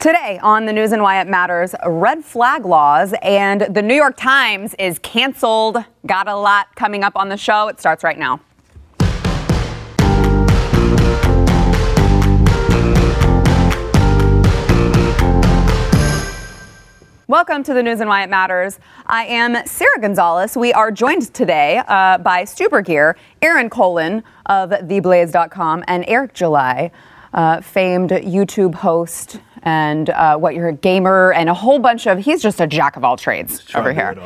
Today on the news and why it matters, red flag laws and the New York Times is canceled. Got a lot coming up on the show. It starts right now. Welcome to the news and why it matters. I am Sara Gonzales. We are joined today uh, by Stu Burguiere, Aaron Colen of TheBlaze.com, and Eric July, uh, famed YouTube host and uh, what you're a gamer and a whole bunch of he's just a jack of all trades over here.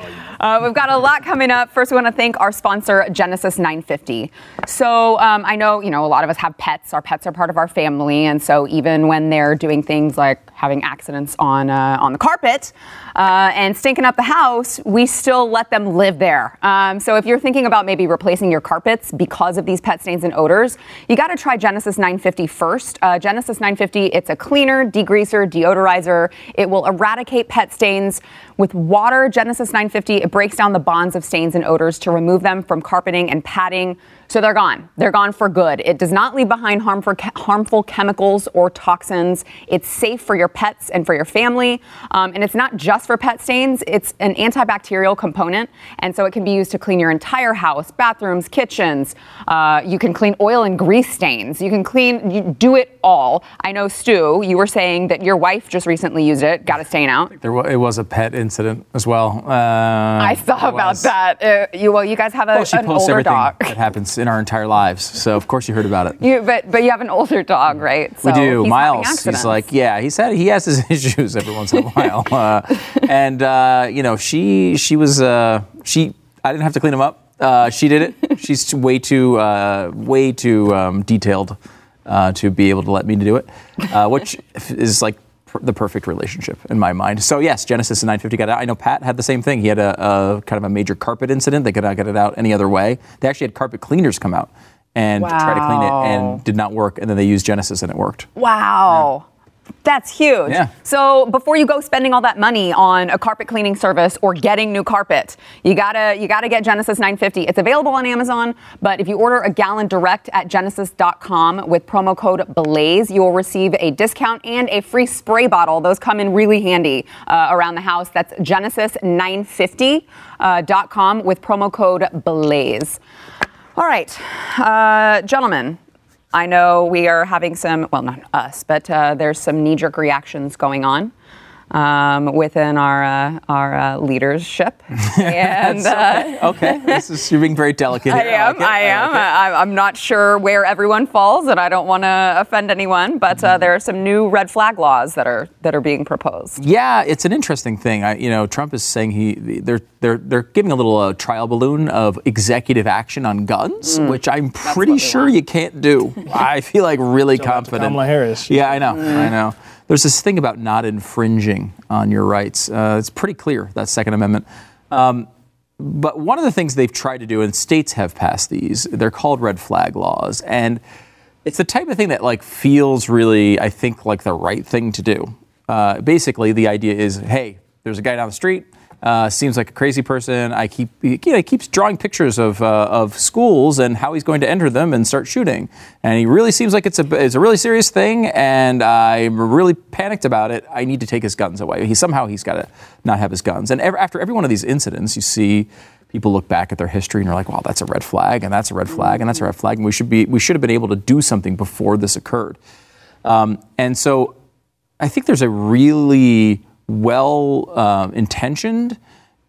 uh, we've got a lot coming up. First we want to thank our sponsor genesis 950 so um, i know you know a lot of us have pets. Our pets are part of our family. And so even when they're doing things like having accidents on uh, on the carpet uh, and stinking up the house, we still let them live there. Um, so if you're thinking about maybe replacing your carpets because of these pet stains and odors, you got to try Genesis 950 first. Uh, Genesis 950, it's a cleaner, degreaser, deodorizer. It will eradicate pet stains with water. Genesis 950, it breaks down the bonds of stains and odors to remove them from carpeting and padding. So they're gone. They're gone for good. It does not leave behind harmful, harmful chemicals or toxins. It's safe for your pets and for your family. Um, and it's not just for pet stains, it's an antibacterial component. And so it can be used to clean your entire house, bathrooms, kitchens. Uh, you can clean oil and grease stains. You can clean, you do it all. I know, Stu, you were saying that your wife just recently used it, got a stain out. There was, it was a pet incident as well. Uh, I saw about that. Uh, you, well, you guys have a, well, she an posts older everything dog. that happens in our entire lives. So of course you heard about it. You, but but you have an older dog, right? we do. Miles, he's like, yeah, he said he has his issues every once in a while. Uh, and uh, you know, she she was uh, she. I didn't have to clean him up. Uh, she did it. She's way too uh, way too um, detailed uh, to be able to let me do it, uh, which is like the perfect relationship in my mind. So yes, Genesis and 950 got out. I know Pat had the same thing. He had a, a kind of a major carpet incident. They could not get it out any other way. They actually had carpet cleaners come out and try to clean it and did not work. And then they used Genesis and it worked. Wow. That's huge. Yeah. So before you go spending all that money on a carpet cleaning service or getting new carpet, you gotta you gotta get Genesis 950. It's available on Amazon, but if you order a gallon direct at genesis.com with promo code Blaze, you will receive a discount and a free spray bottle. Those come in really handy uh, around the house. That's genesis950.com with promo code Blaze. All right, uh, gentlemen. I know we are having some, well, not us, but uh, there's some knee jerk reactions going on um, within our uh, our uh, leadership. and uh, Okay, this is you're being very delicate. I here. am, like. I am. like. I, I'm not sure where everyone falls, and I don't want to offend anyone, but Mm-hmm. uh, there are some new red flag laws that are that are being proposed. Yeah, it's an interesting thing. I, you know, Trump is saying he they're they're they're giving a little uh, trial balloon of executive action on guns, which I'm pretty Mm. what they sure you can't do. I feel like really confident. Kamala Harris. Yeah, I know, Mm. I know. There's this thing about not infringing on your rights. Uh, it's pretty clear that Second Amendment. Um, but one of the things they've tried to do, and states have passed these, they're called red flag laws, and it's the type of thing that like feels really, I think, like the right thing to do. Uh, basically, the idea is, hey, there's a guy down the street. Uh, seems like a crazy person. I keep, know, he keeps drawing pictures of, uh, of schools and how he's going to enter them and start shooting. And he really seems like it's a, it's a really serious thing. And I'm really panicked about it. I need to take his guns away. He somehow he's got to not have his guns. And ev- after every one of these incidents, you see people look back at their history and are like, "Wow, that's a red flag, and that's a red flag, and that's a red flag." And we should be we should have been able to do something before this occurred. Um, and so, I think there's a really well um, intentioned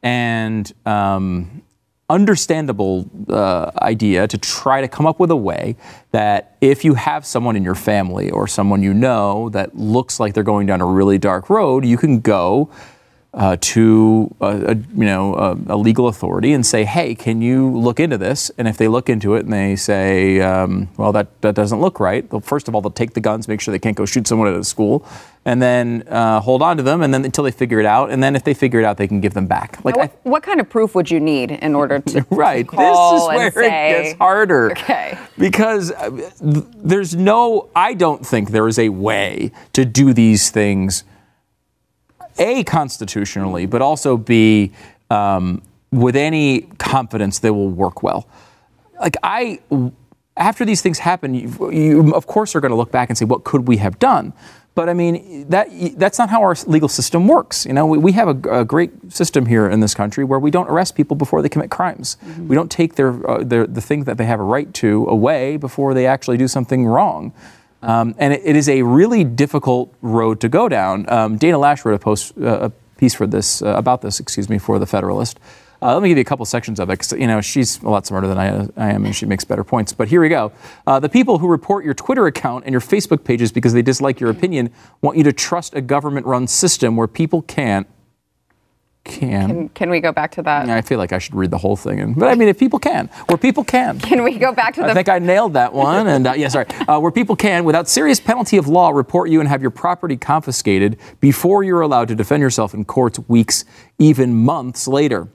and um, understandable uh, idea to try to come up with a way that if you have someone in your family or someone you know that looks like they're going down a really dark road, you can go uh, to a, a, you know a, a legal authority and say, "Hey, can you look into this?" And if they look into it and they say, um, "Well, that, that doesn't look right," well, first of all, they'll take the guns, make sure they can't go shoot someone at a school, and then uh, hold on to them, and then until they figure it out, and then if they figure it out, they can give them back. Like, Now, what, what kind of proof would you need in order to right, to this is where say, it gets harder. Okay. Because uh, th- there's no, I don't think there is a way to do these things a constitutionally, but also b um, with any confidence they will work well. Like I, after these things happen, you, you of course are going to look back and say, what could we have done? But I mean, that that's not how our legal system works. You know, we, we have a, a great system here in this country where we don't arrest people before they commit crimes. Mm-hmm. We don't take their, uh, their the thing that they have a right to away before they actually do something wrong. Um, and it, it is a really difficult road to go down. Um, Dana Loesch wrote a post, uh, a piece for this uh, about this, excuse me, for the Federalist. Uh, let me give you a couple sections of it because you know she's a lot smarter than I, I, am and she makes better points. But here we go. Uh, the people who report your Twitter account and your Facebook pages because they dislike your opinion want you to trust a government-run system where people can't can. can. Can we go back to that? I feel like I should read the whole thing. And, but I mean, if people can, where people can. Can we go back to the? I think I nailed that one. And uh, yeah, sorry. Uh, where people can, without serious penalty of law, report you and have your property confiscated before you're allowed to defend yourself in courts weeks, even months later.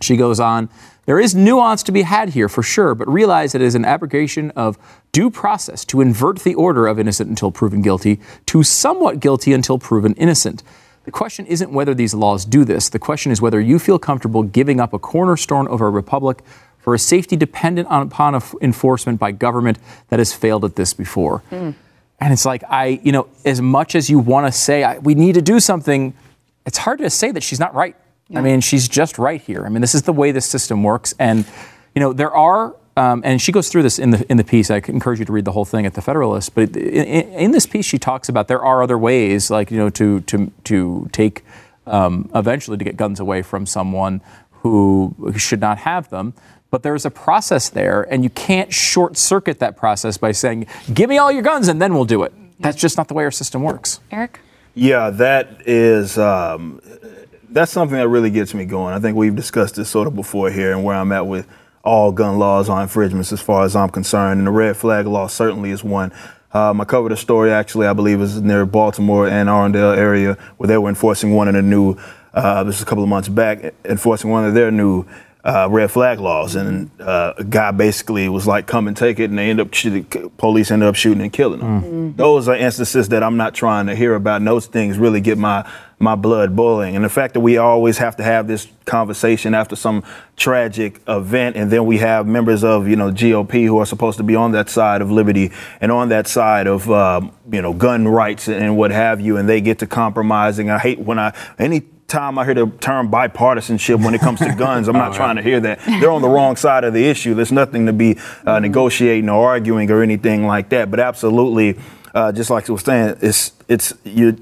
She goes on. There is nuance to be had here for sure, but realize it is an abrogation of due process to invert the order of innocent until proven guilty to somewhat guilty until proven innocent. The question isn't whether these laws do this. The question is whether you feel comfortable giving up a cornerstone of our republic for a safety dependent on, upon enforcement by government that has failed at this before. Mm. And it's like, I, you know, as much as you want to say I, we need to do something, it's hard to say that she's not right. Yeah. I mean, she's just right here. I mean, this is the way the system works. And, you know, there are um, and she goes through this in the in the piece. I encourage you to read the whole thing at the Federalist. But in, in this piece, she talks about there are other ways, like you know, to to to take um, eventually to get guns away from someone who should not have them. But there's a process there, and you can't short circuit that process by saying, "Give me all your guns, and then we'll do it." That's just not the way our system works. Eric. Yeah, that is. Um, that's something that really gets me going. I think we've discussed this sort of before here, and where I'm at with all gun laws are infringements as far as I'm concerned. And the red flag law certainly is one. Um, I covered a story actually, I believe, is near Baltimore Anne Arundel area where they were enforcing one of the new. Uh, this is a couple of months back, enforcing one of their new uh, red flag laws, and uh, a guy basically was like, "Come and take it," and they end up shooting, police ended up shooting and killing him. Mm-hmm. Those are instances that I'm not trying to hear about. And those things really get my my blood boiling, and the fact that we always have to have this conversation after some tragic event, and then we have members of you know GOP who are supposed to be on that side of liberty and on that side of uh, you know gun rights and what have you, and they get to compromising. I hate when I any time I hear the term bipartisanship when it comes to guns. I'm not oh, trying to hear that. They're on the wrong side of the issue. There's nothing to be uh, negotiating or arguing or anything like that. But absolutely, uh, just like I was saying, it's it's you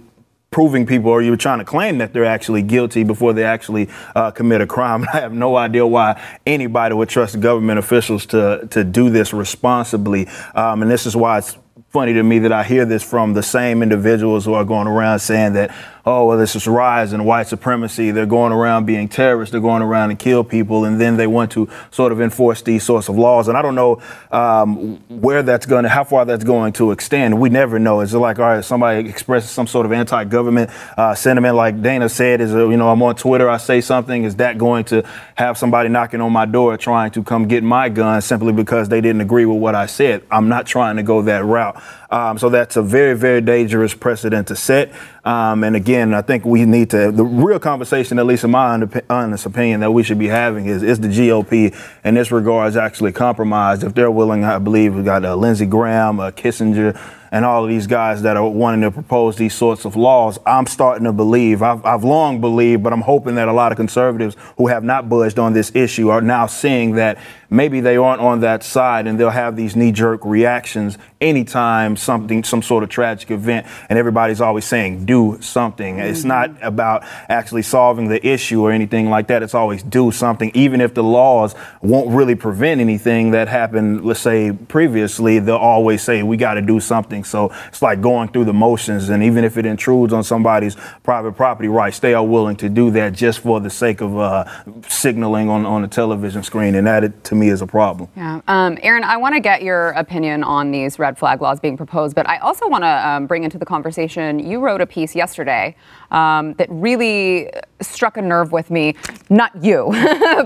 proving people or you're trying to claim that they're actually guilty before they actually uh, commit a crime. I have no idea why anybody would trust government officials to to do this responsibly. Um, and this is why it's funny to me that I hear this from the same individuals who are going around saying that oh, well, this is rise in white supremacy. They're going around being terrorists. They're going around and kill people. And then they want to sort of enforce these sorts of laws. And I don't know um, where that's going to, how far that's going to extend. We never know. It's like, all right, somebody expresses some sort of anti-government uh, sentiment, like Dana said, is, uh, you know, I'm on Twitter, I say something. Is that going to have somebody knocking on my door trying to come get my gun simply because they didn't agree with what I said? I'm not trying to go that route. Um, so that's a very, very dangerous precedent to set. Um, and again, I think we need to, the real conversation, at least in my honest opinion, that we should be having is, is the GOP in this regard is actually compromised. If they're willing, I believe we got uh, Lindsey Graham, uh, Kinzinger, and all of these guys that are wanting to propose these sorts of laws, I'm starting to believe, I've, I've long believed, but I'm hoping that a lot of conservatives who have not budged on this issue are now seeing that maybe they aren't on that side and they'll have these knee jerk reactions anytime something, some sort of tragic event, and everybody's always saying, do something. Mm-hmm. It's not about actually solving the issue or anything like that. It's always do something, even if the laws won't really prevent anything that happened, let's say previously, they'll always say, we got to do something. So it's like going through the motions, and even if it intrudes on somebody's private property rights, they are willing to do that just for the sake of uh, signaling on, on a television screen, and that, to me, is a problem. Yeah. Um, Aaron, I want to get your opinion on these red flag laws being proposed, but I also want to um, bring into the conversation. You wrote a piece yesterday um, that really struck a nerve with me. Not you,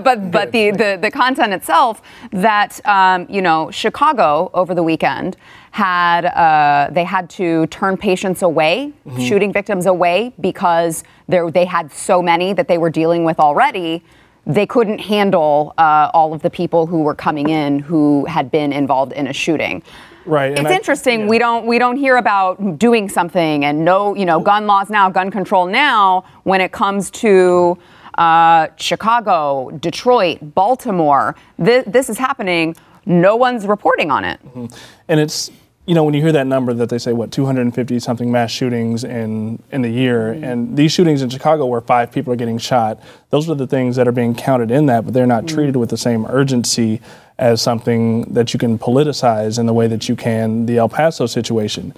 but but the, the the content itself. That um, you know, Chicago over the weekend had uh, they had to turn patients away, mm-hmm. shooting victims away because they had so many that they were dealing with already they couldn't handle uh, all of the people who were coming in who had been involved in a shooting. Right, It's and I- interesting. yeah. We don't we don't hear about doing something and no, you know, gun laws now, gun control now when it comes to uh, Chicago, Detroit, Baltimore. This, this is happening. No one's reporting on it. And it's, you know, when you hear that number that they say, what, 250 something mass shootings in, in the year, mm-hmm. and these shootings in Chicago where five people are getting shot, those are the things that are being counted in that, but they're not mm-hmm. treated with the same urgency as something that you can politicize in the way that you can the El Paso situation.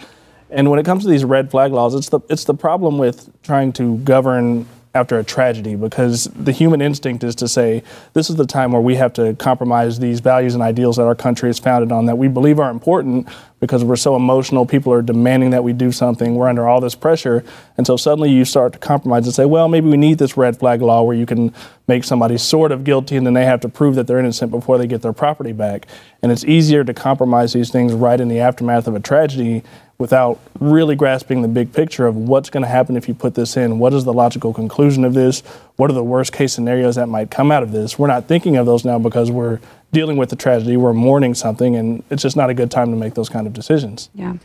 And when it comes to these red flag laws, it's the, it's the problem with trying to govern after a tragedy because the human instinct is to say this is the time where we have to compromise these values and ideals that our country is founded on that we believe are important because we're so emotional people are demanding that we do something we're under all this pressure. And so suddenly you start to compromise and say well maybe we need this red flag law where you can make somebody sort of guilty and then they have to prove that they're innocent before they get their property back. And it's easier to compromise these things right in the aftermath of a tragedy without really grasping the big picture of what's going to happen if you put this in. What is the logical conclusion of this? What are the worst case scenarios that might come out of this? We're not thinking of those now because we're dealing with the tragedy, we're mourning something, and it's just not a good time to make those kind of decisions. Yeah.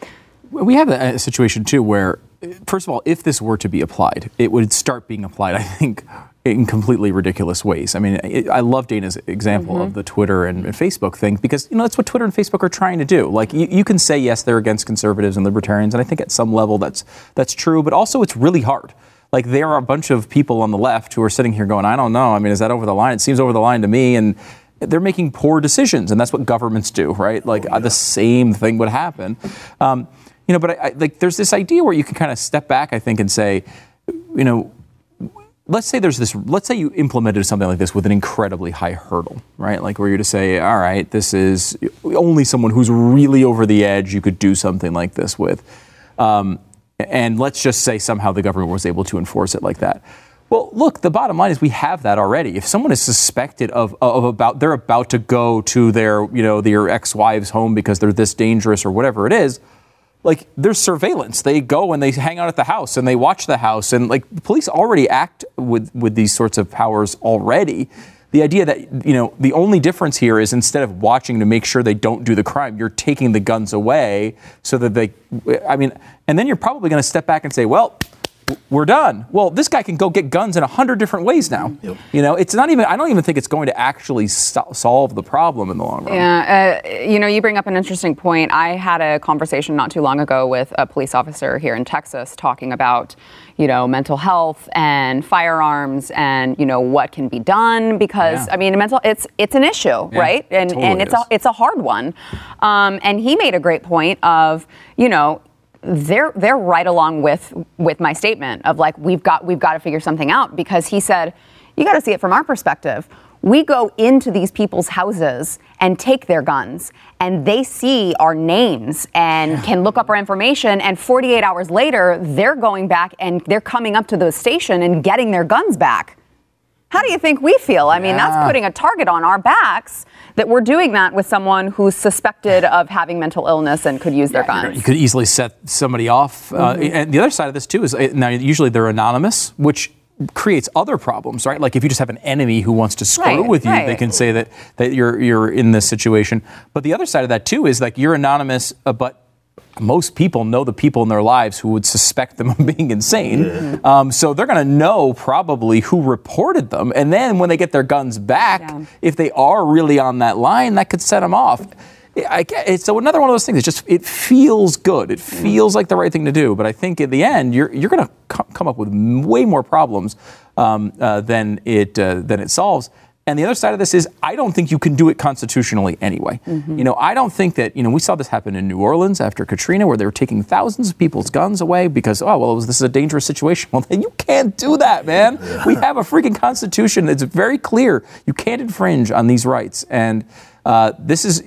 We have a, a situation too where, first of all, if this were to be applied, it would start being applied, I think, in completely ridiculous ways. I mean, it, I love Dana's example of the Twitter and, and Facebook thing because you know that's what Twitter and Facebook are trying to do. Like you, you can say yes, they're against conservatives and libertarians, and I think at some level that's that's true, but also it's really hard. Like there are a bunch of people on the left who are sitting here going, I don't know. I mean, is that over the line? It seems over the line to me, and they're making poor decisions, and that's what governments do, right? Like uh, the same thing would happen. Um, you know, but I, I, like there's this idea where you can kind of step back, I think, and say, you know, let's say there's this let's say you implemented something like this with an incredibly high hurdle right? Like where you're to say all right this is only someone who's really over the edge you could do something like this with. Um, and let's just say somehow the government was able to enforce it like that. Well look the bottom line is we have that already. If someone is suspected of, of about they're about to go to their you know their ex-wife's home because they're this dangerous or whatever it is like there's surveillance. They go and they hang out at the house and they watch the house and like the police already act with with these sorts of powers already. The idea that you know the only difference here is instead of watching to make sure they don't do the crime, you're taking the guns away so that they. I mean, and then you're probably going to step back and say, well. We're done. Well, this guy can go get guns in a hundred different ways now. You know, it's not even. I don't even think it's going to actually so- solve the problem in the long run. Yeah, uh, you know, you bring up an interesting point. I had a conversation not too long ago with a police officer here in Texas talking about, you know, mental health and firearms and you know what can be done because Yeah. I mean, mental it's it's an issue, Yeah, right? And totally and it's is. a it's a hard one. Um, and he made a great point of, you know. They're they're right along with with my statement of like we've got we've got to figure something out because he said you got to see it from our perspective. We go into these people's houses and take their guns, and they see our names and can look up our information. And 48 hours later, they're going back and they're coming up to the station and getting their guns back. How do you think we feel? I mean, Yeah. that's putting a target on our backs that we're doing that with someone who's suspected of having mental illness and could use their You guns. You could easily set somebody off. Uh, Mm-hmm. and the other side of this too is uh, now usually they're anonymous, which creates other problems, right? Like if you just have an enemy who wants to screw Right, with you, they can say that that you're you're in this situation. But the other side of that too is like you're anonymous, uh, but most people know the people in their lives who would suspect them of being insane. Um, so they're going to know probably who reported them. And then when they get their guns back, Yeah. if they are really on that line, that could set them off. I so another one of those things. It just it feels good. It feels like the right thing to do. But I think in the end, you're you're going to come up with way more problems um, uh, than it uh, than it solves. And the other side of this is, I don't think you can do it constitutionally anyway. You know, I don't think that you know we saw this happen in New Orleans after Katrina, where they were taking thousands of people's guns away because oh well, was, this is a dangerous situation. Well, then you can't do that, man. We have a freaking constitution. that's very clear. You can't infringe on these rights, and uh, this is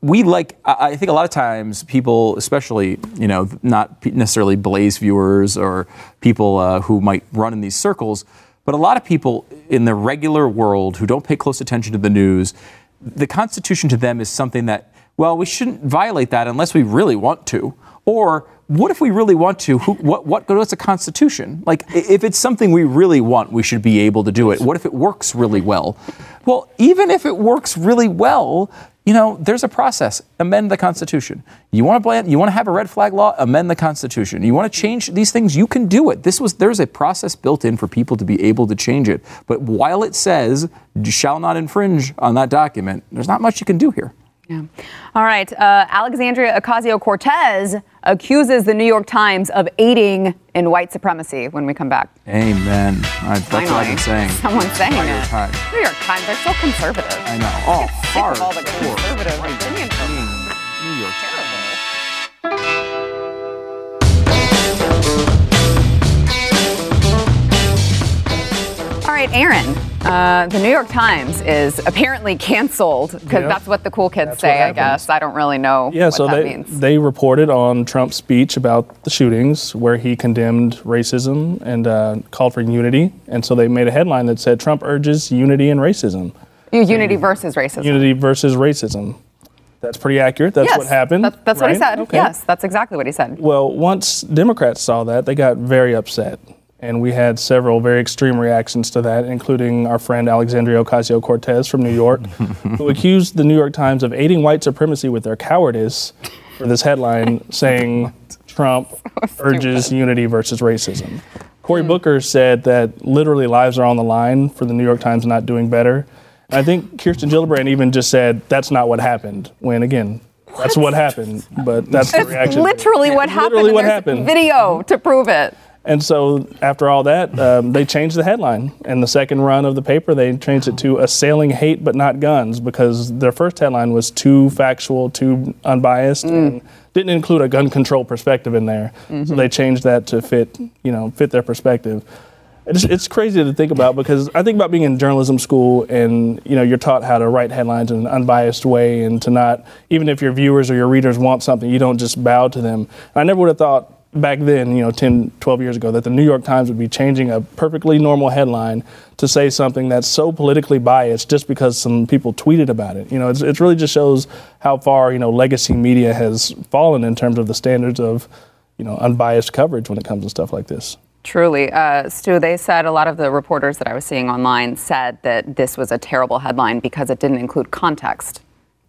we like I I think a lot of times people, especially you know not necessarily Blaze viewers or people uh, who might run in these circles, but a lot of people in the regular world who don't pay close attention to the news, the Constitution to them is something that well we shouldn't violate that unless we really want to, or what if we really want to? Who, what what what's a constitution? Like if it's something we really want, we should be able to do it. What if it works really well? Well, even if it works really well, you know, there's a process. Amend the Constitution. You want to plan, you want to have a red flag law? Amend the Constitution. You want to change these things? You can do it. This was there's a process built in for people to be able to change it. But while it says shall not infringe on that document, there's not much you can do here. Yeah. All right. Uh, Alexandria Ocasio Cortez accuses the New York Times of aiding in white supremacy when we come back. Amen. Right, that's Finally, what I've been saying. Someone's saying New it. York Times. New York Times, they're so conservative. I know. Oh, hard. all the conservative opinion. New York Terrible. All right, Aaron. Uh, the New York Times is apparently canceled because Yeah. that's what the cool kids That's say. I guess I don't really know Yeah, what so that they means. they reported on Trump's speech about the shootings, where he condemned racism and uh, called for unity. And so they made a headline that said Trump urges unity and racism, Unity versus racism. unity versus racism. That's pretty accurate. That's yes, what happened. That- that's what he said. Okay. Yes, that's exactly what he said. Well, once Democrats saw that, they got very upset. And we had several very extreme reactions to that, including our friend Alexandria Ocasio Cortez from New York, who accused the New York Times of aiding white supremacy with their cowardice for this headline saying Trump urges unity versus racism. Cory hmm. Booker said that literally lives are on the line for the New York Times not doing better. And I think Kirsten Gillibrand even just said that's not what happened, when again, that's what happened, but that's the reaction. literally what happened. Literally what happened. Video to prove it. And so after all that, um, they changed the headline. And the second run of the paper, they changed it to Assailing Hate But Not Guns because their first headline was too factual, too unbiased, and didn't include a gun control perspective in there. So they changed that to fit, you know, fit their perspective. It's, it's crazy to think about because I think about being in journalism school and you know you're taught how to write headlines in an unbiased way and to not even if your viewers or your readers want something you don't just bow to them. I never would have thought back then, you know, 10, 12 years ago, that the New York Times would be changing a perfectly normal headline to say something that's so politically biased just because some people tweeted about it. You know, it's, it really just shows how far, you know, legacy media has fallen in terms of the standards of, you know, unbiased coverage when it comes to stuff like this. Truly. Uh, Stu, they said a lot of the reporters that I was seeing online said that this was a terrible headline because it didn't include context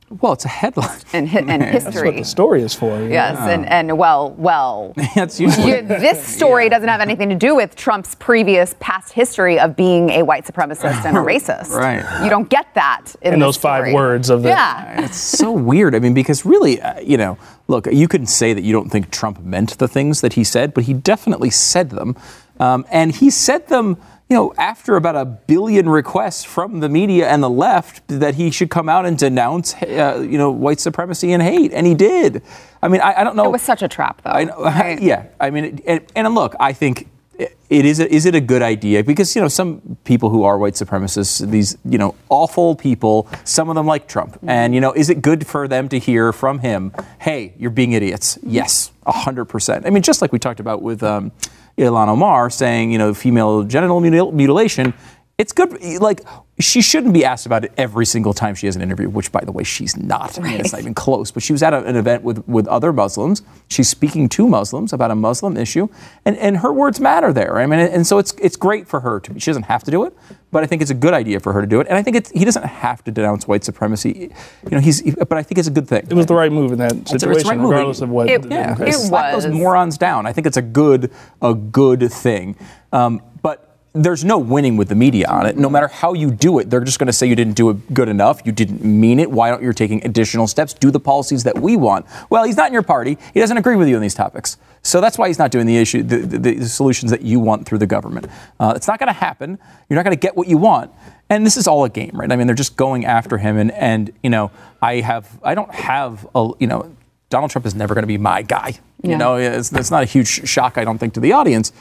Well, it's a headline. and, hi- and That's what the story is for. you know? Yes, and, and well, well. That's usually. You, this story doesn't have anything to do with Trump's previous past history of being a white supremacist and a racist. Right. You don't get that in, In this those five story. words of the- Yeah. It's so weird. I mean, because really, uh, you know, look, you can say that you don't think Trump meant the things that he said, but he definitely said them. Um, and he said them, you know, after about a billion requests from the media and the left that he should come out and denounce, uh, you know, white supremacy and hate. And he did. I mean, I, I don't know. It was such a trap, though. I know, right? yeah. I mean, and, and look, I think it is. A, is it a good idea? Because you know, some people who are white supremacists, these you know awful people, some of them like Trump, and you know, is it good for them to hear from him? Hey, you're being idiots. Yes, hundred percent. I mean, just like we talked about with um, Ilhan Omar saying, you know, female genital mutil- mutilation. It's good. Like she shouldn't be asked about it every single time she has an interview, which, by the way, she's not. I mean, it's not even close. But she was at a- an event with, with other Muslims. She's speaking to Muslims about a Muslim issue, and, and her words matter there. I mean, and so it's it's great for her to. She doesn't have to do it, but I think it's a good idea for her to do it. And I think it's, he doesn't have to denounce white supremacy. You know, he's. But I think it's a good thing. It was the right move in that It's a- it's the situation, right move. regardless of what. It- the yeah. Democrats- It slap was. those morons down. I think it's a good a good thing. Um, but there's no winning with the media on it. No matter how you do it, they're just going to say you didn't do it good enough. You didn't mean it. Why don't you taking additional steps? Do the policies that we want. Well, he's not in your party. He doesn't agree with you on these topics. So that's why he's not doing the issue, the, the, the solutions that you want through the government. Uh, it's not going to happen. You're not going to get what you want. And this is all a game, right? I mean, they're just going after him. And, and you know, I have, I don't have, a, you know, Donald Trump is never going to be my guy. You know, it's, it's not a huge shock, I don't think, to the audience.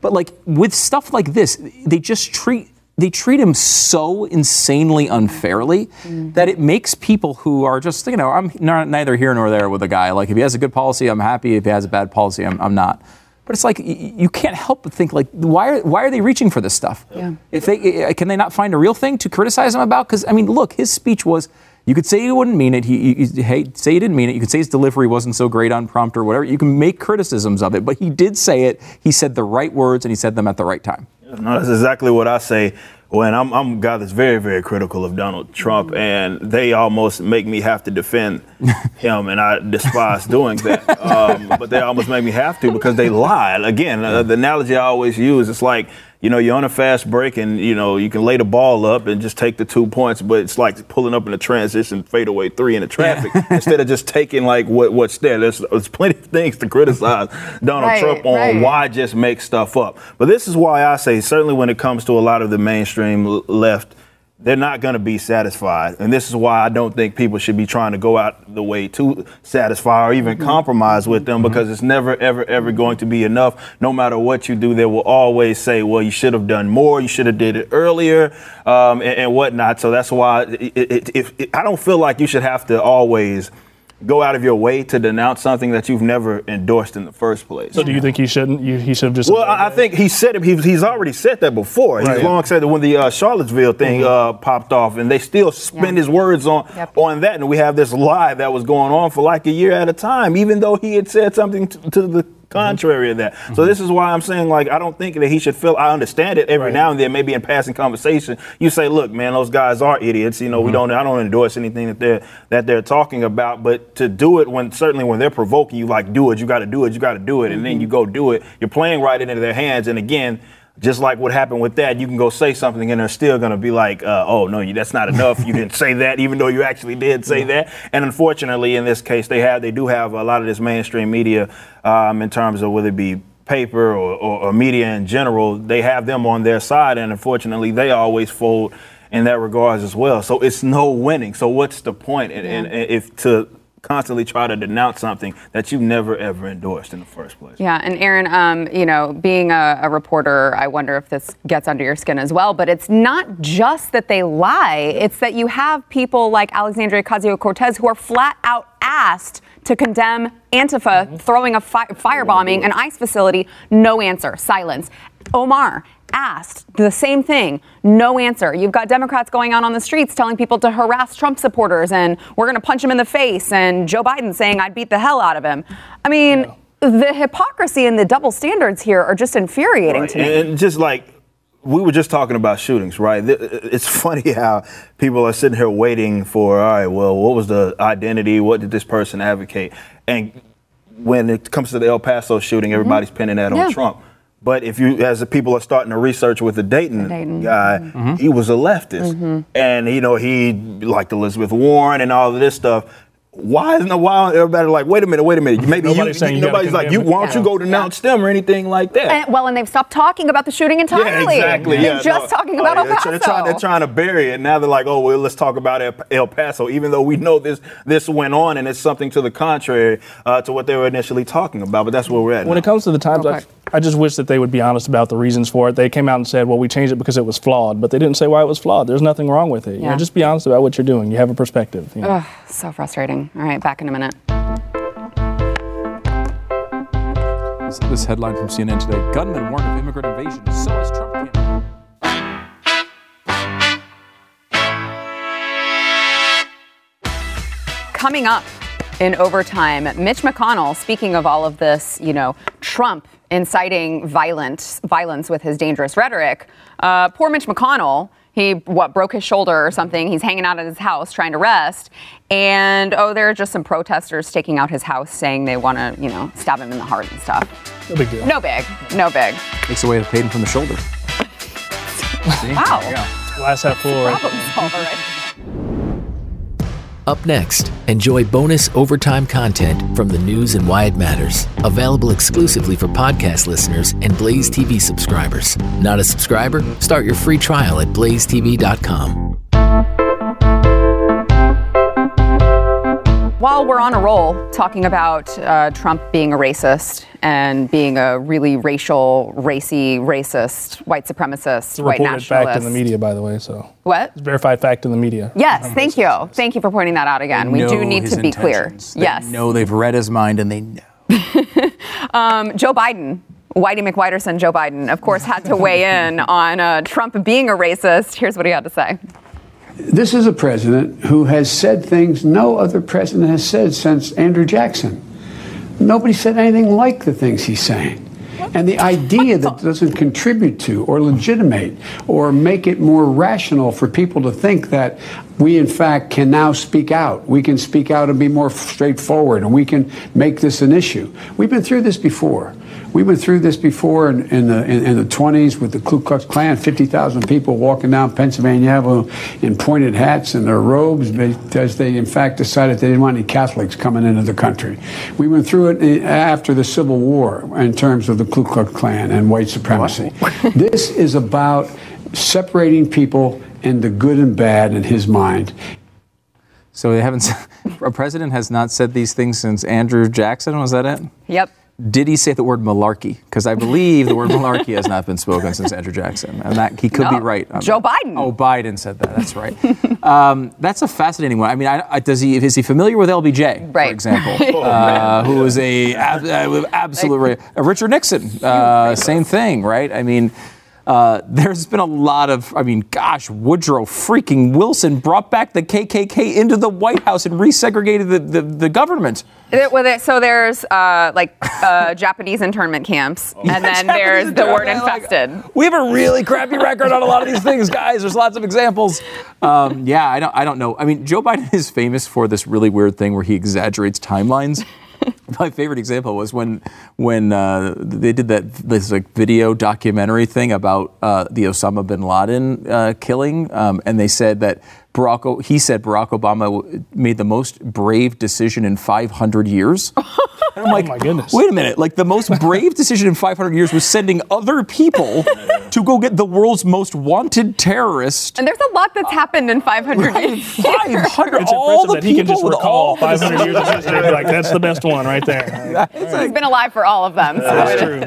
But like with stuff like this, they just treat they treat him so insanely unfairly mm-hmm. that it makes people who are just you know I'm not, neither here nor there with a guy. Like if he has a good policy, I'm happy. If he has a bad policy, I'm, I'm not. But it's like you can't help but think like why are why are they reaching for this stuff? Yeah. If they eh, eh, can they not find a real thing to criticize him about? Because I mean, look, his speech was. You could say he wouldn't mean it. He, he, he- say he didn't mean it. You could say his delivery wasn't so great on prompt or whatever. You can make criticisms of it, but he did say it. He said the right words and he said them at the right time. No, that's exactly what I say. when I'm, I'm a guy that's very, very critical of Donald Trump, and they almost make me have to defend him, and I despise doing that. Um, but they almost make me have to because they lie. Again, uh, the analogy I always use, it's like you know, you're on a fast break and, you know, you can lay the ball up and just take the two points, but it's like pulling up in a transition fadeaway three in the traffic yeah. instead of just taking like what, what's there. There's, there's plenty of things to criticize Donald right, Trump on right. why just make stuff up. But this is why I say, certainly when it comes to a lot of the mainstream left, they're not going to be satisfied. And this is why I don't think people should be trying to go out the way to satisfy or even mm-hmm. compromise with them mm-hmm. because it's never, ever, ever going to be enough. No matter what you do, they will always say, well, you should have done more. You should have did it earlier um, and, and, whatnot. So that's why it, it, it, I don't feel like you should have to always – go out of your way to denounce something that you've never endorsed in the first place. So do you think he shouldn't? You, he should have just. Well, I, I think he said it. He's, he's already said that before. Right. He's long said that when the uh, Charlottesville thing mm-hmm. uh, popped off, and they still spend yeah. his words on yep. on that, and we have this lie that was going on for like a year at a time, even though he had said something to, to the contrary to that. Mm-hmm. So this is why I'm saying like I don't think that he should feel. I understand it every right. now and then, maybe in passing conversation, you say, look, man, those guys are idiots. You know, mm-hmm. we don't. I don't endorse anything that they're that they're talking about, but to do it when certainly when they're provoking you, like do it, you got to do it, you got to do it, mm-hmm. and then you go do it. You're playing right into their hands, and again just like what happened with that, you can go say something and they're still going to be like, uh, oh, no, that's not enough. You didn't say that, even though you actually did say yeah. that. And unfortunately, in this case, they have they do have a lot of this mainstream media um, in terms of whether it be paper or, or, or, media in general, they have them on their side. And unfortunately, they always fold in that regards as well. So it's no winning. So what's the point? And, and if to constantly try to denounce something that you never ever endorsed in the first place. Yeah, and Aaron, um, you know, being a, a, reporter, I wonder if this gets under your skin as well. But it's not just that they lie; it's that you have people like Alexandria Ocasio-Cortez who are flat out asked to condemn Antifa mm-hmm. throwing a fi- firebombing an ICE facility. No answer, silence. Omar asked the same thing, no answer. You've got Democrats going out on the streets telling people to harass Trump supporters and we're going to punch him in the face, and Joe Biden saying I'd beat the hell out of him. I mean, yeah. the hypocrisy and the double standards here are just infuriating right. to me. And just like we were just talking about shootings, right? It's funny how people are sitting here waiting for, all right, well, what was the identity? What did this person advocate? And when it comes to the El Paso shooting, everybody's mm-hmm. pinning that on yeah. Trump. But if you, as the people are starting to research with the Dayton, the Dayton. guy, mm-hmm. he was a leftist, mm-hmm. and you know he liked Elizabeth Warren and all of this stuff why isn't the why everybody like wait a minute wait a minute maybe nobody's, you, you, nobody's like you why don't you go denounce yeah. them or anything like that and, well and they've stopped talking about the shooting entirely yeah, exactly they're yeah, just no, talking about oh, El Paso they're, trying, they're trying to bury it now they're like oh well let's talk about El Paso even though we know this this went on and it's something to the contrary uh, to what they were initially talking about but that's where we're at when now. it comes to the times okay. I, I just wish that they would be honest about the reasons for it they came out and said well we changed it because it was flawed but they didn't say why it was flawed there's nothing wrong with it you know just be honest about what you're doing you have a perspective you know? Ugh, so frustrating all right back in a minute this, this headline from CNN today Gunmen warn of immigrant invasion. So is Trump campaign. Coming up in overtime, Mitch McConnell, speaking of all of this, you know, Trump inciting violent, violence with his dangerous rhetoric. Uh, poor Mitch McConnell he what broke his shoulder or something. He's hanging out at his house trying to rest, and oh, there are just some protesters taking out his house saying they want to, you know, stab him in the heart and stuff. No big deal. No big. No big. Takes away the pain from the shoulder. wow. Glass half full. Problem solver, right? Up next, enjoy bonus overtime content from the news and why it matters. Available exclusively for podcast listeners and Blaze TV subscribers. Not a subscriber? Start your free trial at blazetv.com. While we're on a roll talking about uh, Trump being a racist and being a really racial, racy, racist, white supremacist, it's a white nationalist. fact in the media, by the way. So what? It's verified fact in the media. Yes, thank you, thank you for pointing that out again. They we do need to be clear. They yes, know they've read his mind and they know. um, Joe Biden. Whitey McWhiterson, Joe Biden, of course, had to weigh in on uh, Trump being a racist. Here's what he had to say. This is a president who has said things no other president has said since Andrew Jackson. Nobody said anything like the things he's saying. And the idea that doesn't contribute to or legitimate or make it more rational for people to think that we, in fact, can now speak out. We can speak out and be more straightforward, and we can make this an issue. We've been through this before. We went through this before in, in the in, in the 20s with the Ku Klux Klan, 50,000 people walking down Pennsylvania Avenue in pointed hats and their robes because they, in fact, decided they didn't want any Catholics coming into the country. We went through it after the Civil War in terms of the Ku Klux Klan and white supremacy. this is about separating people into good and bad in his mind. So they haven't. A president has not said these things since Andrew Jackson. Was that it? Yep. Did he say the word malarkey? Because I believe the word malarkey has not been spoken since Andrew Jackson, and that he could No. be right. Joe that. Biden. Oh, Biden said that. That's right. um, that's a fascinating one. I mean, I, I, does he is he familiar with LBJ, Right. for example, uh, who was a ab, uh, absolute uh, Richard Nixon, uh, same thing, right? I mean. Uh, there's been a lot of, I mean, gosh, Woodrow freaking Wilson brought back the KKK into the White House and resegregated the, the, the government. There- well, there- so there's uh, like uh, Japanese internment camps, and then there's the word Like, infested. we have a really crappy record on a lot of these things, guys. There's lots of examples. Um, yeah, I don't, I don't know. I mean, Joe Biden is famous for this really weird thing where he exaggerates timelines. My favorite example was when when uh, they did that this like video documentary thing about uh, the Osama bin Laden uh, killing, um, and they said that Barack he said Barack Obama made the most brave decision in 500 years. And I'm like, oh my goodness. wait a minute, like the most brave decision in 500 years was sending other people to go get the world's most wanted terrorist. And there's a lot that's uh, happened in 500 years. 500, It's all the that he can just recall all 500 years of history. be Like that's the best one right there. He's been alive for all of them. So That's true.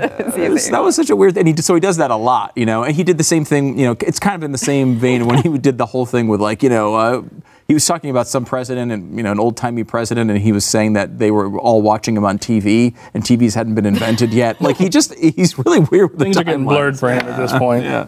That was- such a weird thing. He did, so he does that a lot, you know. And he did the same thing, you know. It's kind of in the same vein when he did the whole thing with like, you know, uh, he was talking about some president and you know an old timey president, and he was saying that they were all watching him on TV, and TVs hadn't been invented yet. Like he just he's really weird with Things the are getting blurred for him at this point. Yeah,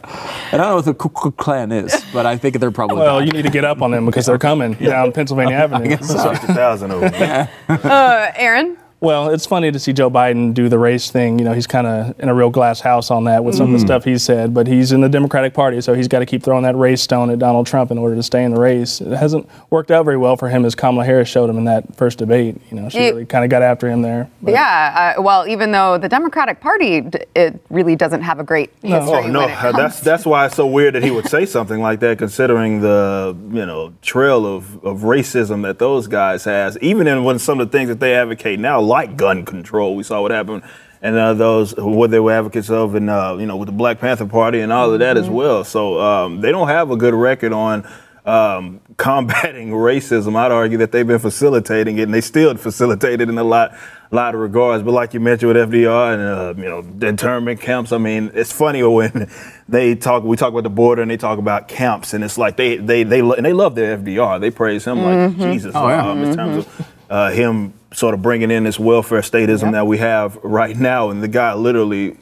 and I don't know what the Ku Klux Klan is, but I think they're probably. Well, bad. you need to get up on them because they're coming down Pennsylvania Avenue. So- 50,000 of them. Uh, Aaron? Well, it's funny to see Joe Biden do the race thing. You know, he's kind of in a real glass house on that with some Mm. of the stuff he said, but he's in the Democratic Party, so he's got to keep throwing that race stone at Donald Trump in order to stay in the race. It hasn't worked out very well for him as Kamala Harris showed him in that first debate. You know, she It- really kind of got after him there. But- Yeah, uh, well, even though the Democratic Party, d- it really doesn't have a great history. Oh no, when it comes that's that's why it's so weird that he would say something like that, considering the you know trail of, of racism that those guys has. Even in when some of the things that they advocate now, like gun control, we saw what happened, and uh, those what they were advocates of, and uh, you know with the Black Panther Party and all of that as well. So um, they don't have a good record on. Um, combating racism, I'd argue that they've been facilitating it, and they still facilitate it in a lot, lot of regards. But like you mentioned with FDR and uh, you know the internment camps, I mean, it's funny when they talk. We talk about the border, and they talk about camps, and it's like they they they and they love their FDR. They praise him like Jesus um, in terms of uh, him sort of bringing in this welfare statism that we have right now, and the guy literally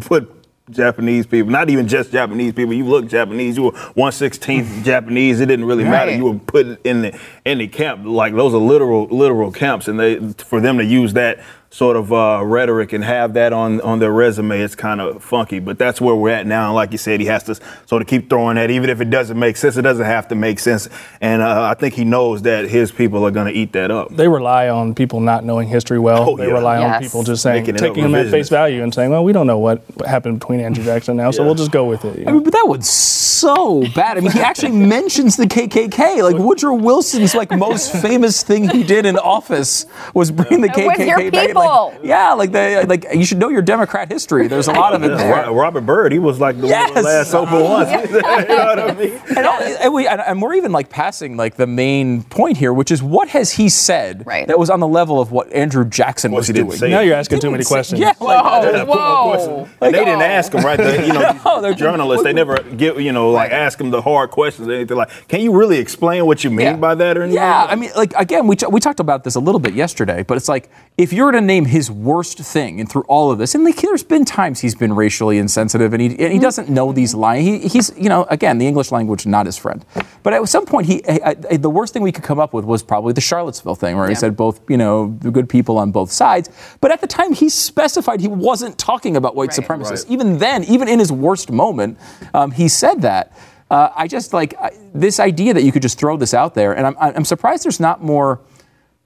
put. Japanese people, not even just Japanese people. You look Japanese, you were one sixteenth Japanese. It didn't really matter. You were put in the in the camp. Like those are literal literal camps, and they for them to use that sort of uh, rhetoric and have that on on their resume, it's kind of funky. But that's where we're at now. And like you said, he has to sort of keep throwing that, even if it doesn't make sense. It doesn't have to make sense. And uh, I think he knows that his people are going to eat that up. They rely on people not knowing history well. Oh, they yeah. rely on people just saying, Making taking them at face value and saying, well, we don't know what happened between Andrew Jackson now, so we'll just go with it. you I mean, but that was so bad. I mean, he actually mentions the KKK. Like Woodrow Wilson's like most famous thing he did in office was bring the KKK back. People. Like, yeah, like they like you should know your Democrat history. There's a lot of it Yeah, there. Ro- Robert Byrd, he was like the one of the Yes. last open uh-huh. ones. you know what I mean? And, and we, and, and we're even like passing like the main point here, which is what has he said Right. that was on the level of what Andrew Jackson course was he doing? say now you're asking too many questions. Yeah, like, Whoa, Yeah, whoa. questions. And they didn't ask him, right? The, you know, No, they're- journalists, they never give, you know, know, like ask him the hard questions or anything. Like, can you really explain what you mean Yeah. by that or anything? Yeah, I mean, like again, we, t- we talked about this a little bit yesterday, but it's like if you were to name his worst thing, and through all of this, and like there's been times he's been racially insensitive, and he and he doesn't know these lines. He, he's you know again the English language not his friend, but at some point he I, I- the worst thing we could come up with was probably the Charlottesville thing, where he said both you know the good people on both sides, but at the time he specified he wasn't talking about white Right. supremacists. Right. Even then, even in his worst moment, um, he said that. Uh, I just like I, this idea that you could just throw this out there, and I'm, I'm surprised there's not more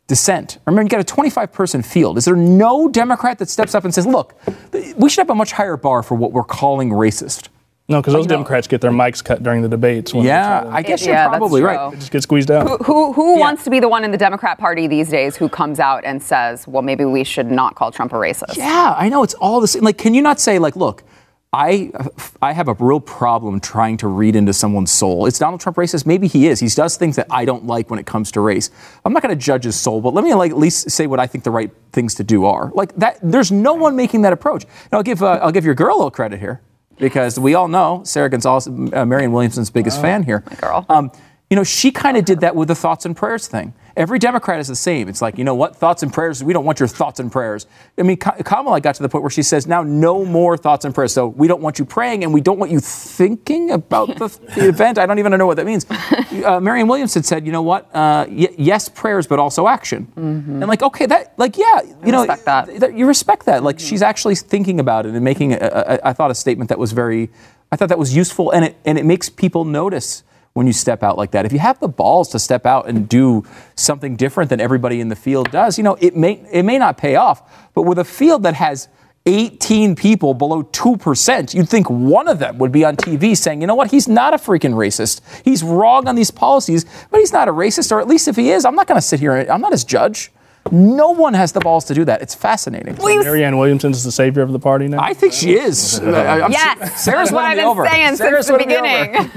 dissent. Remember, you got a 25 person field. Is there no Democrat that steps up and says, look, we should have a much higher bar for what we're calling racist? No, because those Democrats get their mics cut during the debates. When Yeah, I guess Yeah, you're that's probably true. right. just get squeezed out. Who who Yeah. wants to be the one in the Democrat Party these days who comes out and says, "Well, maybe we should not call Trump a racist"? Yeah, I know it's all the same. Like, can you not say like, look, I I have a real problem trying to read into someone's soul. It's Donald Trump racist? Maybe he is. He does things that I don't like when it comes to race. I'm not going to judge his soul, but let me like at least say what I think the right things to do are. Like that. There's no one making that approach. And I'll give uh, I'll give your girl a little credit here because we all know Sara Gonzales, uh, Marianne Williamson's biggest fan here. My girl. Um, you know, she kind of did that with the thoughts and prayers thing. Every Democrat is the same. It's like, you know what, thoughts and prayers, we don't want your thoughts and prayers. I mean, Ka- Kamala got to the point where she says, now no more thoughts and prayers. So we don't want you praying and we don't want you thinking about the, the event. I don't even know what that means. Uh, Marianne Williamson said, you know what, uh, y- yes, prayers, but also action. And like, okay, that, like, yeah, you know, respect that. th- you respect that. Like, she's actually thinking about it and making, a, a, I thought, a statement that was very, I thought that was useful and it, and it makes people notice when you step out like that. If you have the balls to step out and do something different than everybody in the field does, you know, it may it may not pay off, but with a field that has 18 people below 2%, you'd think one of them would be on TV saying, you know what, he's not a freaking racist. He's wrong on these policies, but he's not a racist, or at least if he is, I'm not going to sit here, and, I'm not his judge. No one has the balls to do that. It's fascinating. Well, you- Marianne Williamson is the savior of the party now. I think she is. I- I'm- Yes, Sara's that's what I've been over. saying Sara's since the winning me beginning.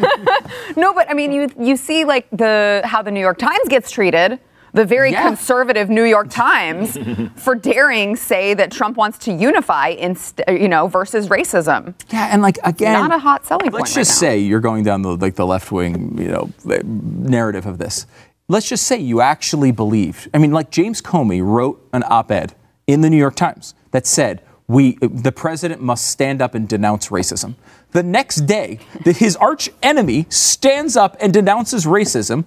no, but I mean, you you see like the how the New York Times gets treated. The very Yeah. conservative New York Times for daring say that Trump wants to unify, inst- uh, you know, versus racism. Yeah, and like again, Not a hot selling Let's point just right now. say you're going down the like the left wing, you know, narrative of this. Let's just say you actually believed. I mean, like James Comey wrote an op-ed in the New York Times that said we the president must stand up and denounce racism. The next day, that his arch enemy stands up and denounces racism.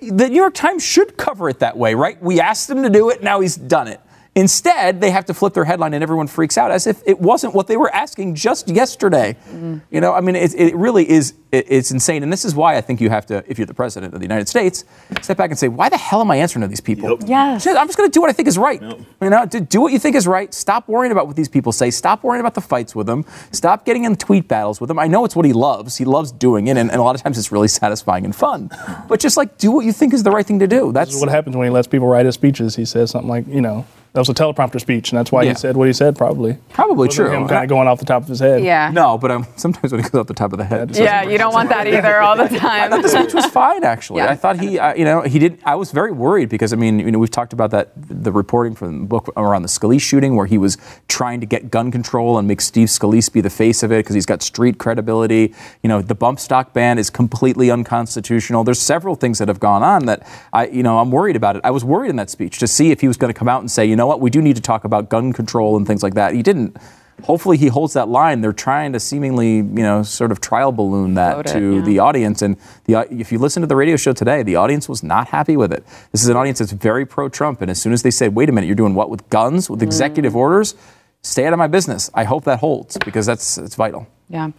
The New York Times should cover it that way, right? We asked him to do it, now he's done it. Instead, they have to flip their headline and everyone freaks out as if it wasn't what they were asking just yesterday. Mm-hmm. You know, I mean, it, it really is, it, it's insane. And this is why I think you have to, if you're the president of the United States, step back and say, why the hell am I answering to these people? Yep. Yes. I'm just going to do what I think is right. You know, do, do what you think is right. Stop worrying about what these people say. Stop worrying about the fights with them. Stop getting in tweet battles with them. I know it's what he loves. He loves doing it, and, and a lot of times it's really satisfying and fun. But just like do what you think is the right thing to do. That's This is what happens when he lets people write his speeches. He says something like, you know, that was a teleprompter speech, and that's why Yeah. he said what he said, probably. probably Wasn't true. Him kind of going off the top of his head. Yeah. No, but um, sometimes when it goes off the top of the head. Yeah, you don't want that either all the time. I thought the speech was fine, actually. Yeah. I thought he, uh, you know, he did. I was very worried because I mean, you know, we've talked about that the reporting from the book around the Scalise shooting, where he was trying to get gun control and make Steve Scalise be the face of it because he's got street credibility. You know, the bump stock ban is completely unconstitutional. There's several things that have gone on that I, you know, I'm worried about it. I was worried in that speech to see if he was going to come out and say, you know what, we do need to talk about gun control and things like that. He didn't. Hopefully, he holds that line. They're trying to seemingly, you know, sort of trial balloon that Float it, to yeah. the audience. And the, if you listen to the radio show today, the audience was not happy with it. This is an audience that's very pro Trump. And as soon as they say, wait a minute, you're doing what with guns, with mm. executive orders, stay out of my business. I hope that holds because that's it's vital. Yeah.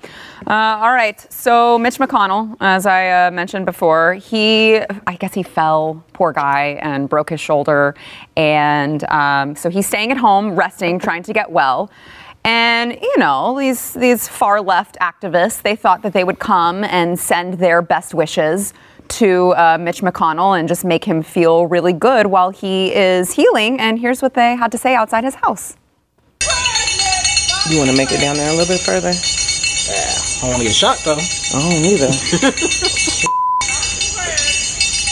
Uh, all right. So Mitch McConnell, as I uh, mentioned before, he, I guess he fell, poor guy, and broke his shoulder, and um, so he's staying at home, resting, trying to get well. And you know these these far left activists, they thought that they would come and send their best wishes to uh, Mitch McConnell and just make him feel really good while he is healing. And here's what they had to say outside his house. You want to make it down there a little bit further? I don't want to get shot though. I don't either.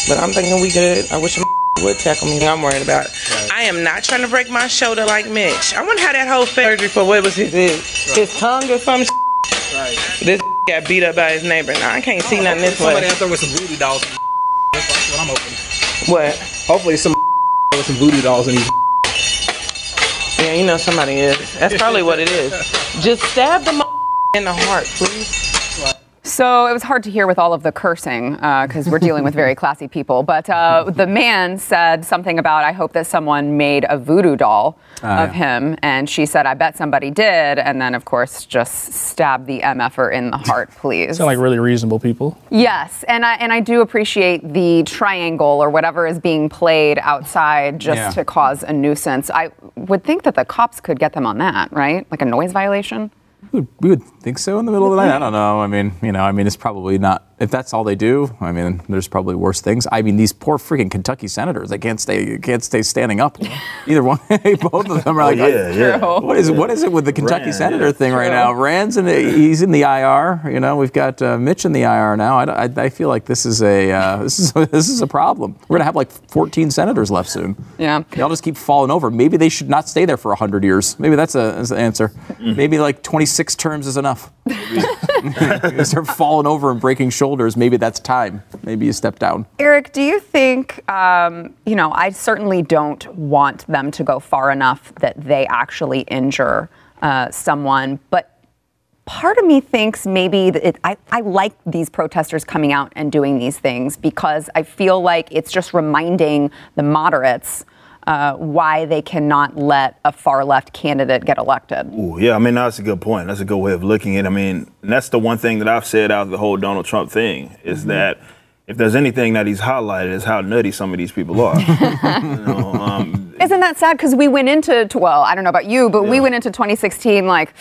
but I'm thinking we could. I wish would tackle me. I'm worried about. I am not trying to break my shoulder like Mitch. I wonder how that whole surgery for what was his his, his tongue or some. This got beat up by his neighbor. Now I can't see oh, nothing this way. Somebody out there with some voodoo dolls. That's what I'm hoping. What? Hopefully, some with some voodoo dolls in these. Yeah, you know somebody is. That's probably what it is. Just stab the in the heart, please. So it was hard to hear with all of the cursing because we're dealing with very classy people. But uh, the man said something about, I hope that someone made a voodoo doll Ah, of yeah. him. And she said, I bet somebody did. And then, of course, just stab the MFer in the heart, please. Sound like really reasonable people. Yes, and I and I do appreciate the triangle or whatever is being played outside just Yeah. to cause a nuisance. I would think that the cops could get them on that, right? Like a noise violation. We would, we would think so in the middle of the night. I don't know. I mean, you know, I mean, it's probably not. If that's all they do, I mean, there's probably worse things. I mean, these poor freaking Kentucky senators, they can't stay, can't stay standing up. Either one, both of them are like, yeah, yeah. True. What is what is it with the Kentucky Rand, senator yeah. thing right now? Rand's in the, he's in the IR. You know, we've got uh, Mitch in the IR now. I, I, I feel like this is a uh, this is this is a problem. We're gonna have like 14 senators left soon. Yeah. They all just keep falling over. Maybe they should not stay there for 100 years. Maybe that's, a, that's the answer. Maybe like 26 terms is enough. You start falling over and breaking shoulders. Maybe that's time. Maybe you step down. Eric, do you think, um, you know, I certainly don't want them to go far enough that they actually injure uh, someone, but part of me thinks maybe that it, I, I like these protesters coming out and doing these things because I feel like it's just reminding the moderates uh, why they cannot let a far left candidate get elected. Ooh, yeah, I mean that's a good point. That's a good way of looking at it. I mean, that's the one thing that I've said out of the whole Donald Trump thing is that if there's anything that he's highlighted is how nutty some of these people are. you know, um, Isn't that sad? Because we went into, to, well, I don't know about you, but we went into 2016 like,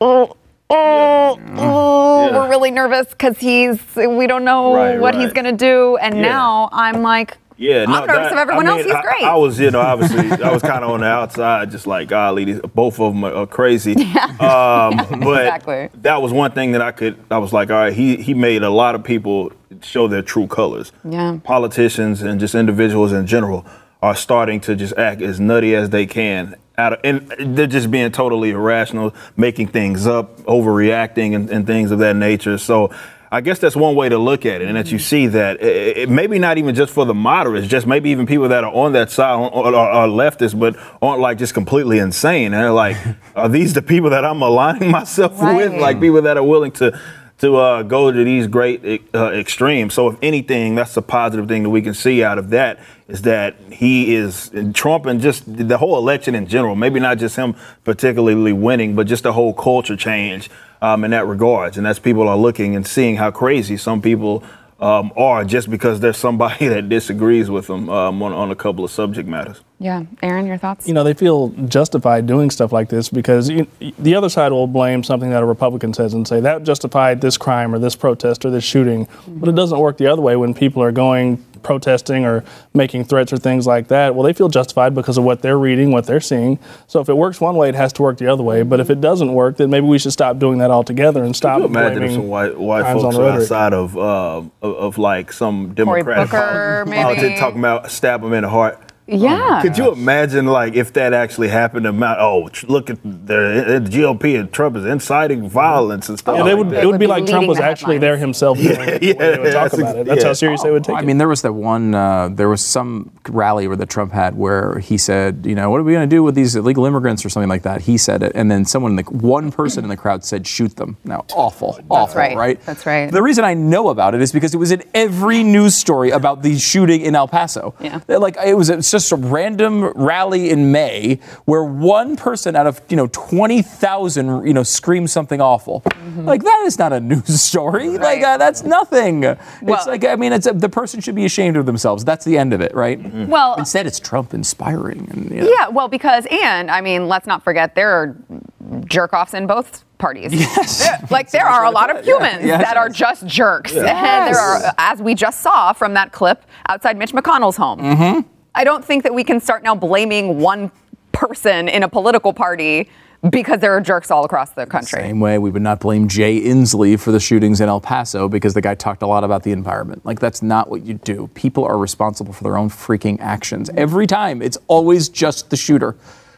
oh, oh, oh, Yeah. we're really nervous because he's, we don't know Right, what he's going to do. And Yeah. now I'm like, yeah, I'm no, nervous that- of everyone I else. mean, He's I, great. I was, you know, obviously, I was kind of on the outside, just like, golly, these, both of them are, are crazy. Um, but Exactly. that was one thing that I could. I was like, all right, he he made a lot of people show their true colors. Yeah. Politicians and just individuals in general are starting to just act as nutty as they can. Out of, and they're just being totally irrational, making things up, overreacting, and, and things of that nature. So I guess that's one way to look at it, and that you mm-hmm. see that it, it- maybe not even just for the moderates, just maybe even people that are on that side are, are, are leftists, but aren't like just completely insane. And they're like, are these the people that I'm aligning myself with? Like people that are willing to to uh, go to these great uh, extremes. So if anything, that's a positive thing that we can see out of that is that he is Trump and just the whole election in general. Maybe not just him particularly winning, but just the whole culture change um, in that regards. And that's people are looking and seeing how crazy some people. Um, are just because there's somebody that disagrees with them um, on, on a couple of subject matters. Yeah. Aaron, your thoughts? you know, they feel justified doing stuff like this because you, the other side will blame something that a Republican says and say that justified this crime or this protest or this shooting. But it doesn't work the other way when people are going protesting or making threats or things like that. Well, they feel justified because of what they're reading, what they're seeing. So if it works one way, it has to work the other way. But if it doesn't work, then maybe we should stop doing that altogether and stop Can you imagine blaming some white white folks on the are rhetoric. outside of, uh, of of like some Cory Democratic Booker, poli- politician talking about stab them in the heart. Yeah. Could you imagine like if that actually happened? The amount oh tr- look at the, the GOP and Trump is inciting violence and stuff. Yeah, like they would, that. it would be be like Trump was the actually there himself doing it, the way they would talk that's about it. That's yeah. how serious they would take I it. mean, there was that one. Uh, there was some rally where the Trump had where he said, you know, what are we going to do with these illegal immigrants or something like that? He said it, and then someone, in the, one person in the crowd said, shoot them. Now, awful, awful, right. right? That's right. The reason I know about it is because it was in every news story about the shooting in El Paso. Yeah. Like it was, it's just a random rally in May where one person out of you know twenty thousand you know screams something awful. Like that is not a news story. Like Mm-hmm. Uh, that's nothing. Well- it's like I mean, it's a, the person should be ashamed of themselves. That's the end of it, right? Well, Instead, it's Trump inspiring. And, you know. Yeah, well, because, and I mean, let's not forget there are jerk offs in both parties. Yes. There- like, there are a lot of humans Yes, that are just jerks. And there are, as we just saw from that clip outside Mitch McConnell's home. Mm-hmm. I don't think that we can start now blaming one person in a political party because there are jerks all across the country. Same way we would not blame Jay Inslee for the shootings in El Paso because the guy talked a lot about the environment. Like that's not what you do. People are responsible for their own freaking actions. Every time it's always just the shooter.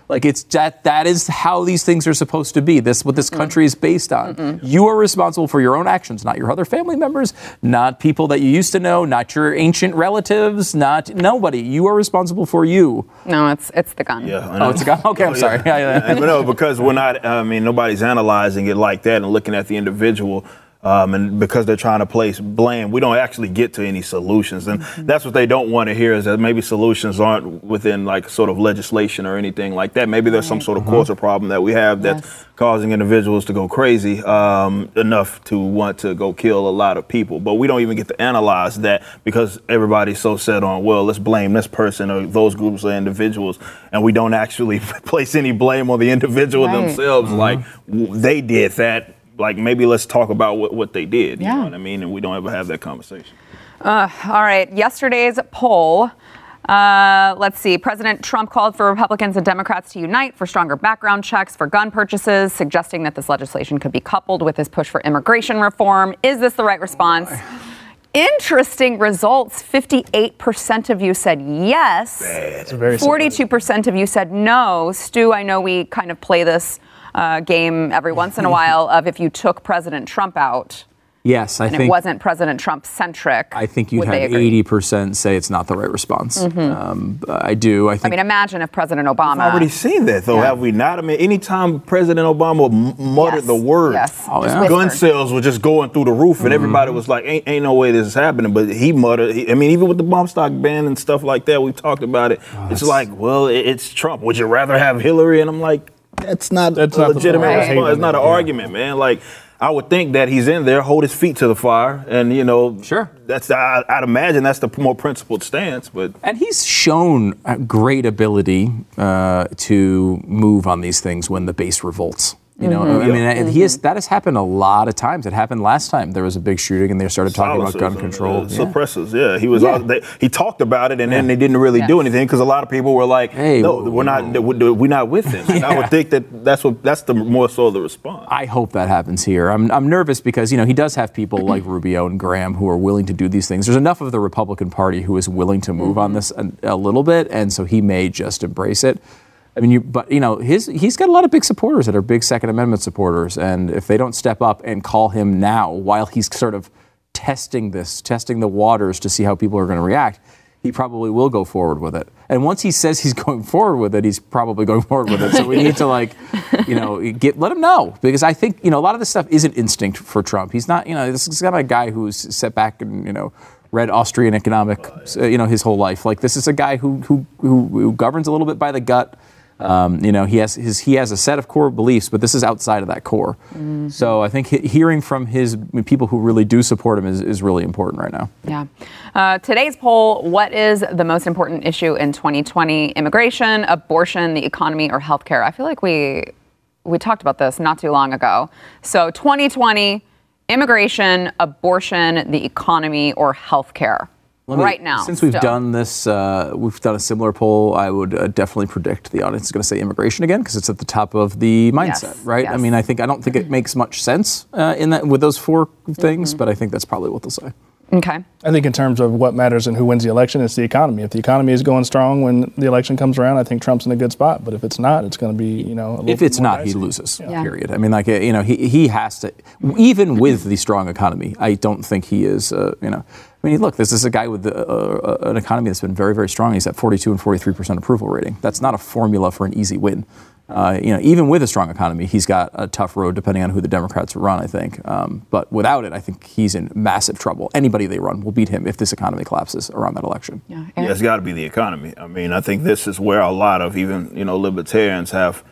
Like it's that that is how these things are supposed to be. This what this mm-hmm. country is based on. You are responsible for your own actions, not your other family members, not people that you used to know, not your ancient relatives, not nobody. You are responsible for you. No, it's it's the gun. Yeah. Oh, it's a gun. Okay, I'm sorry. Yeah, yeah. but no, because we're not. I mean, nobody's analyzing it like that and looking at the individual. Um, and because they're trying to place blame, we don't actually get to any solutions. And Mm-hmm. that's what they don't want to hear is that maybe solutions aren't within like sort of legislation or anything like that. Maybe there's some sort of culture problem that we have that's Yes. causing individuals to go crazy um, enough to want to go kill a lot of people. But we don't even get to analyze that because everybody's so set on, well, let's blame this person or those groups of individuals. And we don't actually place any blame on the individual Right. themselves. Like w- they did that. Like maybe let's talk about what, what they did. You Yeah. know what I mean? And we don't ever have that conversation. All right, yesterday's poll. Uh, let's see. President Trump called for Republicans and Democrats to unite for stronger background checks for gun purchases, suggesting that this legislation could be coupled with his push for immigration reform. Is this the right response? Interesting results. 58% of you said yes. It's very surprising. 42% of you said no. Stu, I know we kind of play this uh, game every once in a while of if you took President Trump out Yes, I and it wasn't President Trump centric. I think you'd would have eighty percent say it's not the right response. Um, I do. I I mean, imagine if President Obama. I've already seen that though, Yeah. have we not? I mean, anytime President Obama m- muttered Yes, the word, yes, Oh, yeah. gun sales were just going through the roof, and everybody was like, "Ain't, ain't no way this is happening." But he muttered. He, I mean, even with the bump stock ban and stuff like that, we talked about it. it's like, well, it, it's Trump. Would you rather have Hillary? And I'm like, that's not That's a not legitimate response. Right. It's not an Yeah. argument, man. Like. I would think that he's in there, hold his feet to the fire, and you know, Sure. That's I, I'd imagine that's the more principled stance. But And he's shown a great ability uh, to move on these things when the base revolts. You know, I mm-hmm. mean, and he has, mm-hmm. that has happened a lot of times. It happened last time. There was a big shooting, and they started talking about gun control. uh, Yeah. suppressors. Yeah, he was. Yeah. All, they, he talked about it, and then they didn't really do anything because a lot of people were like, Hey, "No, we're not. We're we're not with him." And I would think that that's what that's the more so the response. I hope that happens here. I'm, I'm nervous because, you know, he does have people like Rubio and Graham who are willing to do these things. There's enough of the Republican Party who is willing to move on mm-hmm. this a, a little bit, and so he may just embrace it. I mean, you, but you know, his he's got a lot of big supporters that are big Second Amendment supporters, and if they don't step up and call him now, while he's sort of testing this, testing the waters to see how people are going to react, he probably will go forward with it. And once he says he's going forward with it, he's probably going forward with it. So we need to like, you know, get let him know because I think you know a lot of this stuff isn't instinct for Trump. He's not, you know, this is not a guy who's set back and you know read Austrian economic, uh, you know, his whole life. Like this is a guy who who who, who governs a little bit by the gut. Um, you know, he has his he has a set of core beliefs, but this is outside of that core. So I think he, hearing from his people who really do support him is, is really important right now. Yeah. Uh, today's poll What is the most important issue in 2020? Immigration, abortion, the economy, or healthcare? I feel like we, we talked about this not too long ago. So 2020, immigration, abortion, the economy, or healthcare? Let me- right now. Since we've still. done this, uh, we've done a similar poll. I would uh, definitely predict the audience is going to say immigration again because it's at the top of the mindset, Yes, right? I mean, I think I don't think it makes much sense uh, in that with those four things, Mm-hmm. but I think that's probably what they'll say. Okay. I think in terms of what matters and who wins the election, it's the economy. If the economy is going strong when the election comes around, I think Trump's in a good spot. But if it's not, it's going to be, you know, a little If it's more not, he loses. Yeah. Period. I mean, like uh, you know, he he has to. Even with the strong economy, I don't think he is. Uh, you know, I mean, look, this is a guy with uh, uh, an economy that's been very, very strong. He's at 42 and 43 percent approval rating. That's not a formula for an easy win. Uh, you know, even with a strong economy, he's got a tough road depending on who the Democrats run. I think, um, but without it, I think he's in massive trouble. Anybody they run will beat him if this economy collapses around that election. Yeah. Yeah, it's got to be the economy. I mean, I think this is where a lot of even you know libertarians have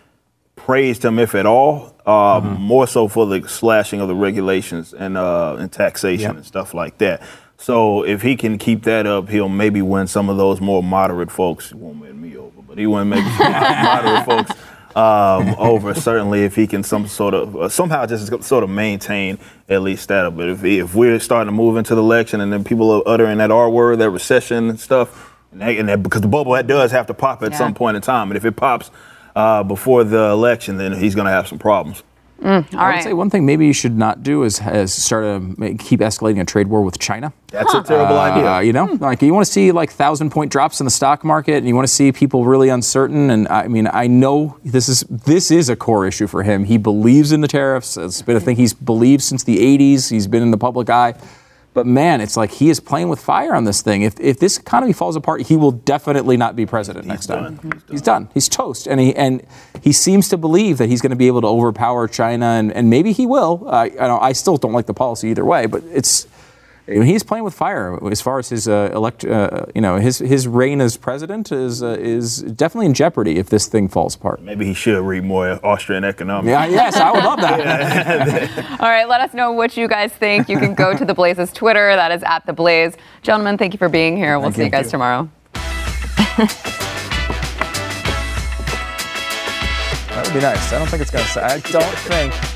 praised him, if at all, uh, more so for the slashing of the regulations and uh, and taxation Yep. and stuff like that. So if he can keep that up, he'll maybe win some of those more moderate folks. He won't win me over, but he win maybe some moderate folks um, over. Certainly, if he can some sort of uh, somehow just sort of maintain at least that. But if if we're starting to move into the election and then people are uttering that R word, that recession and stuff, and that, and that because the bubble that does have to pop at Yeah. some point in time, and if it pops uh, before the election, then he's going to have some problems. All I would right. say one thing maybe you should not do is, is start to keep escalating a trade war with China. That's a terrible idea. Uh, you know, like you want to see like thousand point drops in the stock market, and you want to see people really uncertain. And I mean, I know this is this is a core issue for him. He believes in the tariffs. It's been a thing he's believed since the '80s. He's been in the public eye. But man, it's like he is playing with fire on this thing. If, if this economy falls apart, he will definitely not be president next time. He's done. He's toast, and he and he seems to believe that he's going to be able to overpower China, and, and maybe he will. I, I, still don't like the policy either way, but it's he's playing with fire as far as his uh, elect, uh, you know, his his reign as president is uh, is definitely in jeopardy if this thing falls apart. Maybe he should read more Austrian economics. Yeah, yes, I would love that. All right, let us know what you guys think. You can go to the Blaze's Twitter. That is at the Blaze. Gentlemen, thank you for being here. We'll see you guys tomorrow. That would be nice. I don't think it's gonna. Say, I don't think.